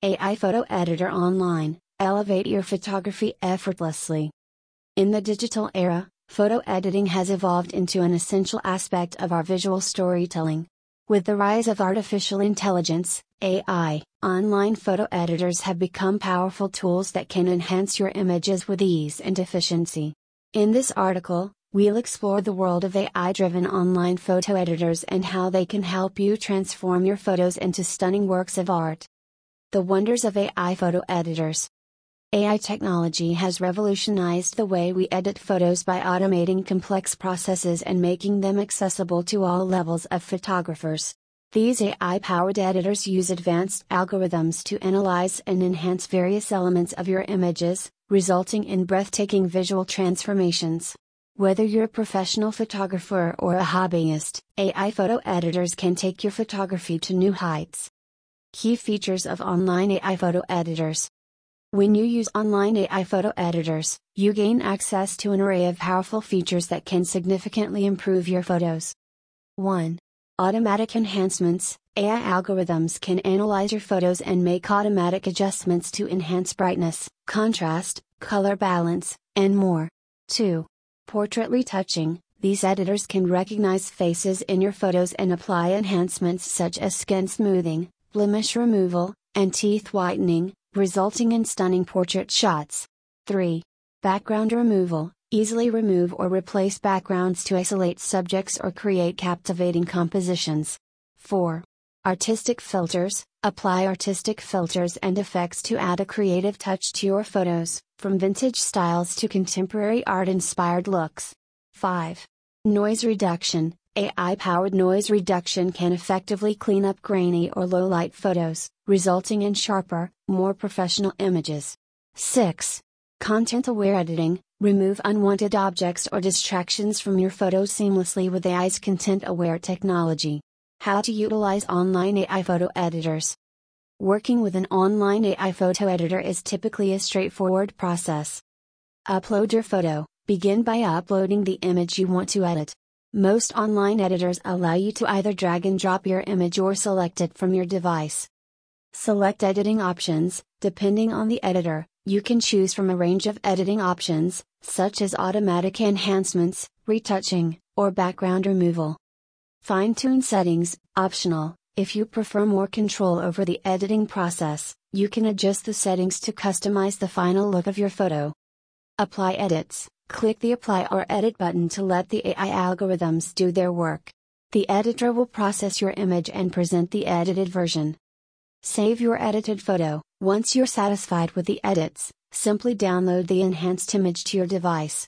AI Photo Editor Online Elevate your photography effortlessly. In the digital era, photo editing has evolved into an essential aspect of our visual storytelling. With the rise of artificial intelligence, AI, online photo editors have become powerful tools that can enhance your images with ease and efficiency. In this article, we'll explore the world of AI driven online photo editors and how they can help you transform your photos into stunning works of art. The wonders of AI photo editors. AI technology has revolutionized the way we edit photos by automating complex processes and making them accessible to all levels of photographers. These AI powered editors use advanced algorithms to analyze and enhance various elements of your images, resulting in breathtaking visual transformations. Whether you're a professional photographer or a hobbyist, AI photo editors can take your photography to new heights. Key features of online AI photo editors when you use online AI photo editors, you gain access to an array of powerful features that can significantly improve your photos. 1. Automatic enhancements AI algorithms can analyze your photos and make automatic adjustments to enhance brightness, contrast, color balance, and more. 2. Portrait retouching These editors can recognize faces in your photos and apply enhancements such as skin smoothing, blemish removal, and teeth whitening, resulting in stunning portrait shots. 3. Background removal Easily remove or replace backgrounds to isolate subjects or create captivating compositions. 4. Artistic filters Apply artistic filters and effects to add a creative touch to your photos, from vintage styles to contemporary art inspired looks. 5. Noise reduction AI powered noise reduction can effectively clean up grainy or low light photos, resulting in sharper, more professional images. 6. Content aware editing Remove unwanted objects or distractions from your photos seamlessly with AI's content aware technology. How to utilize online AI photo editors. Working with an online AI photo editor is typically a straightforward process. Upload your photo. Begin by uploading the image you want to edit. Most online editors allow you to either drag and drop your image or select it from your device. Select editing options. Depending on the editor, you can choose from a range of editing options, such as automatic enhancements, retouching, or background removal. Fine tune settings, optional. If you prefer more control over the editing process, you can adjust the settings to customize the final look of your photo. Apply edits. Click the Apply or Edit button to let the AI algorithms do their work. The editor will process your image and present the edited version. Save your edited photo. Once you're satisfied with the edits, simply download the enhanced image to your device.